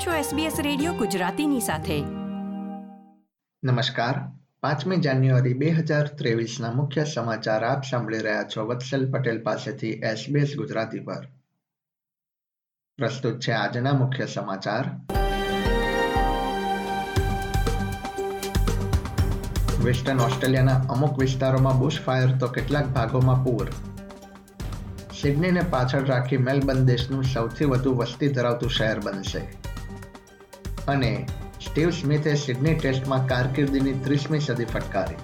આપ છો SBS radio ગુજરાતીની સાથે. નમસ્કાર. પાંચમી જાન્યુઆરી બે હજાર મુખ્ય સમાચાર આપ સાંભળી રહ્યા છો વત્સલ પટેલ પાસેથી SBS ગુજરાતી પર. પ્રસ્તુત છે આજના મુખ્ય સમાચાર. વેસ્ટર્ન ઓસ્ટ્રેલિયાના અમુક વિસ્તારોમાં બુશ ફાયર તો કેટલાક ભાગોમાં પૂર. સિડનીને પાછળ રાખી મેલબર્ન દેશનું સૌથી વધુ વસ્તી ધરાવતું શહેર બનશે. અને સ્ટીવ સ્મિથે સિડની ટેસ્ટમાં કારકિર્દીની ત્રીસમી સદી ફટકારી.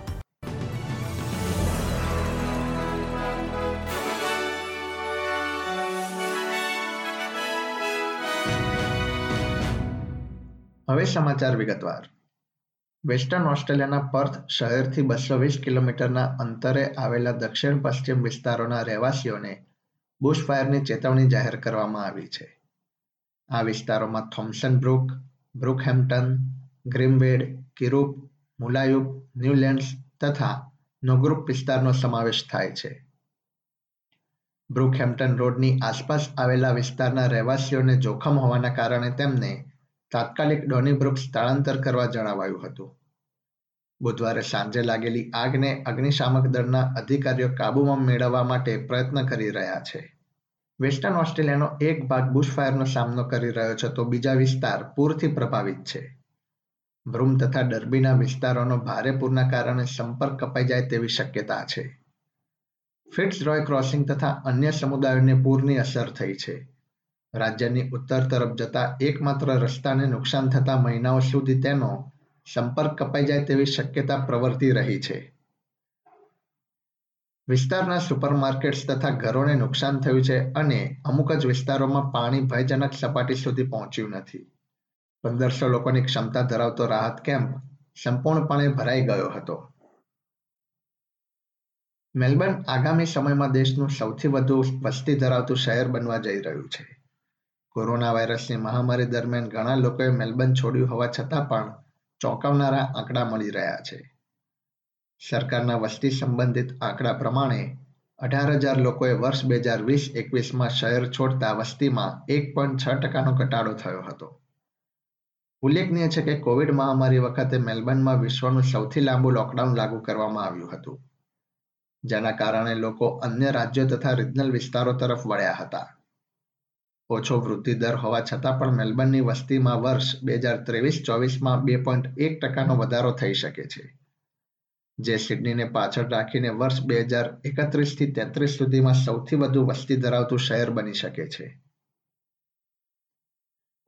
હવે સમાચાર વિગતવાર. વેસ્ટર્ન ઓસ્ટ્રેલિયાના પર્થ શહેરથી બસો વીસ કિલોમીટરના અંતરે આવેલા દક્ષિણ પશ્ચિમ વિસ્તારોના રહેવાસીઓને બુશફાયરની ચેતવણી જાહેર કરવામાં આવી છે. આ વિસ્તારોમાં થોમ્સન બ્રુક બ્રુકહેમ્પટન ગ્રીમવેડ કિરૂપ, મુલાયુબ ન્યુલેન્ડ્સ તથા નોગ્રુપ વિસ્તારનો સમાવેશ થાય છે. બ્રુકહેમ્પટન રોડની આસપાસ આવેલા વિસ્તારના રહેવાસીઓને જોખમ હોવાના કારણે તેમને તાત્કાલિક ડોનીબ્રુક સ્થળાંતર કરવા જણાવાયું હતું. બુધવારે સાંજે લાગેલી આગને અગ્નિશામક દળના અધિકારીઓ કાબૂમાં મેળવવા માટે પ્રયત્ન કરી રહ્યા છે. વેસ્ટર્ન ઓસ્ટ્રેલિયાનો એક ભાગ બુશફાયરનો સામનો કરી રહ્યો છે તો બીજા વિસ્તાર પૂરથી પ્રભાવિત છે. બ્રુમ તથા ડર્બીના વિસ્તારોનો ભારે પૂરના કારણે સંપર્ક કપાઈ જાય તેવી શક્યતા છે. ફિટ્સ રોય ક્રોસિંગ તથા અન્ય સમુદાયોને પૂરની અસર થઈ છે. રાજ્યની ઉત્તર તરફ જતા એકમાત્ર રસ્તાને નુકસાન થતા મહિનાઓ સુધી તેનો સંપર્ક કપાઈ જાય તેવી શક્યતા પ્રવર્તી રહી છે. વિસ્તારના સુપરમાર્કેટ્સ તથા ઘરોને નુકસાન થયું છે અને અમુક જ વિસ્તારોમાં પાણી ભયજનક સપાટી સુધી પહોંચ્યું નથી. પંદરસો લોકોની ક્ષમતા ધરાવતો રાહત કેમ્પ સંપૂર્ણપણે ભરાઈ ગયો હતો. મેલબર્ન આગામી સમયમાં દેશનું સૌથી વધુ વસ્તી ધરાવતું શહેર બનવા જઈ રહ્યું છે. કોરોના વાયરસની મહામારી દરમિયાન ઘણા લોકોએ મેલબર્ન છોડ્યું હોવા છતાં પણ ચોંકાવનારા આંકડા મળી રહ્યા છે. સરકારના વસ્તી સંબંધિત આંકડા પ્રમાણે અઢાર હજાર લોકોએ વર્ષ બે હજાર વીસ એકવીસમાં શહેર છોડતા વસ્તીમાં એક પોઈન્ટ છ ટકાનો ઘટાડો થયો હતો. ઉલ્લેખનીય છે કે કોવિડ મહામારી વખતે મેલબર્નમાં વિશ્વનું સૌથી લાંબુ લોકડાઉન લાગુ કરવામાં આવ્યું હતું, જેના કારણે લોકો અન્ય રાજ્યો તથા રિજનલ વિસ્તારો તરફ વળ્યા હતા. ઓછો વૃદ્ધિ દર હોવા છતાં પણ મેલબર્નની વસ્તીમાં વર્ષ બે હજાર ત્રેવીસ ચોવીસમાં બે પોઈન્ટ એક ટકાનો વધારો થઈ શકે છે. જે સિડનીને પાછળ રાખીને વર્ષ બે હજાર એકત્રીસથી તેત્રીસ સુધીમાં સૌથી વધુ વસ્તી ધરાવતું શહેર બની શકે છે.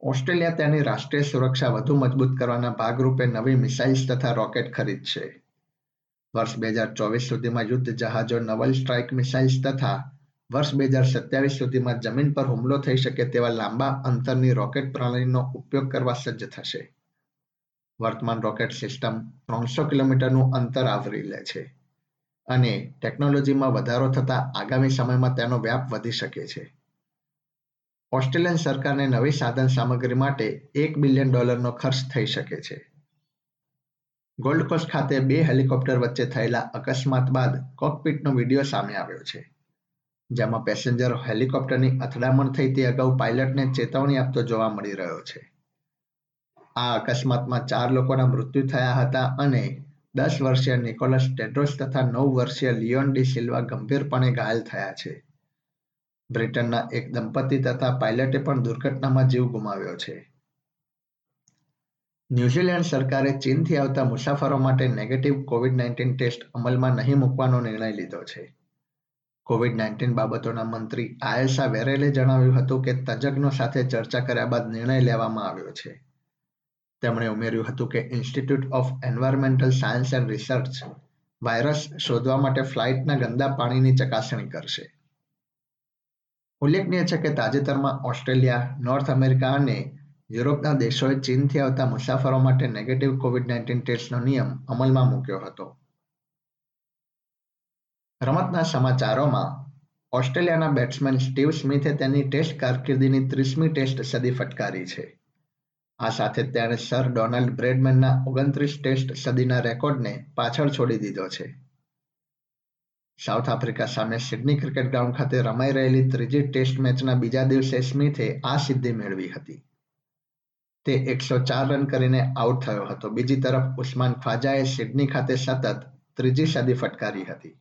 ઓસ્ટ્રેલિયા તેની રાષ્ટ્રીય સુરક્ષા વધુ મજબૂત કરવાના ભાગરૂપે નવી મિસાઇલ્સ તથા રોકેટ ખરીદશે વર્ષ બે હજાર ચોવીસ સુધીમાં યુદ્ધ જહાજો, નવલ સ્ટ્રાઇક મિસાઇલ્સ તથા વર્ષ બે હજાર સત્યાવીસ સુધીમાં જમીન પર હુમલો થઈ શકે તેવા લાંબા અંતરની રોકેટ પ્રણાલીનો ઉપયોગ કરવા સજ્જ થશે. વર્તમાન રોકેટ સિસ્ટમ ત્રણસો કિલોમીટરનું અંતર આવરી લે છે અને ટેકનોલોજીમાં વધારો થતા આગામી સમયમાં તેનો વ્યાપ વધી શકે છે. ઓસ્ટ્રેલિયન સરકારને નવી સાધન સામગ્રી માટે એક બિલિયન ડોલરનો ખર્ચ થઈ શકે છે. ગોલ્ડ કોસ્ટ ખાતે બે હેલિકોપ્ટર વચ્ચે થયેલા અકસ્માત બાદ કોકપીટનો વીડિયો સામે આવ્યો છે, જેમાં પેસેન્જર હેલિકોપ્ટરની અથડામણ થઈ તે અગાઉ પાયલટને ચેતવણી આપતો જોવા મળી રહ્યો છે. આ અકસ્માતમાં ચાર લોકોના મૃત્યુ થયા હતા અને દસ વર્ષીય નિકોલસ ટેડ્રોસ તથા નવ વર્ષીય લિયોન ડી સિલ્વા ગંભીરપણે ઘાયલ થયા છે. બ્રિટનના એક દંપતી તથા પાયલટે પણ દુર્ઘટનામાં જીવ ગુમાવ્યો છે. ન્યુઝીલેન્ડ સરકારે ચીનથી આવતા મુસાફરો માટે નેગેટિવ કોવિડ નાઇન્ટીન ટેસ્ટ અમલમાં નહીં મૂકવાનો નિર્ણય લીધો છે. કોવિડ નાઇન્ટીન બાબતોના મંત્રી આયસા વેરેલે જણાવ્યું હતું કે તજજ્ઞો સાથે ચર્ચા કર્યા બાદ નિર્ણય લેવામાં આવ્યો છે. તેમણે ઉમેર્યું હતું કે institute of environmental science and research virus શોધવા માટે ફ્લાઇટના ગંદા પાણીની ચકાસણી કરશે. ઉલ્લેખનીય છે કે તાજેતરમાં ઓસ્ટ્રેલિયા, નોર્થ અમેરિકા અને યુરોપના દેશોએ ચીનથી આવતા મુસાફરો માટે નેગેટિવ કોવિડ નાઇન્ટીન ટેસ્ટનો નિયમ અમલમાં મૂક્યો હતો. રમતના સમાચારોમાં ઓસ્ટ્રેલિયાના બેટ્સમેન સ્ટીવ સ્મિથે તેની ટેસ્ટ કારકિર્દીની ત્રીસમી ટેસ્ટ સદી ફટકારી છે. આ સાથે તેણે સર ડોનાલ્ડ બ્રેડમેનના ઓગણત્રીસ ટેસ્ટ સદીના રેકોર્ડને પાછળ છોડી દીધો છે. સાઉથ આફ્રિકા સામે સિડની ક્રિકેટ ગ્રાઉન્ડ ખાતે રમાઈ રહેલી ત્રીજી ટેસ્ટ મેચના બીજા દિવસે સ્મિથે આ સિદ્ધિ મેળવી હતી. તે એકસો ચાર રન કરીને આઉટ થયો હતો. બીજી તરફ, ઉસ્માન ખ્વાજાએ સિડની ખાતે સતત ત્રીજી સદી ફટકારી હતી.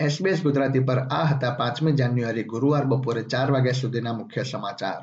એસબીએસ ગુજરાતી પર આ હતા પાંચમી જાન્યુઆરી ગુરુવાર બપોરે ચાર વાગ્યા સુધીના મુખ્ય સમાચાર.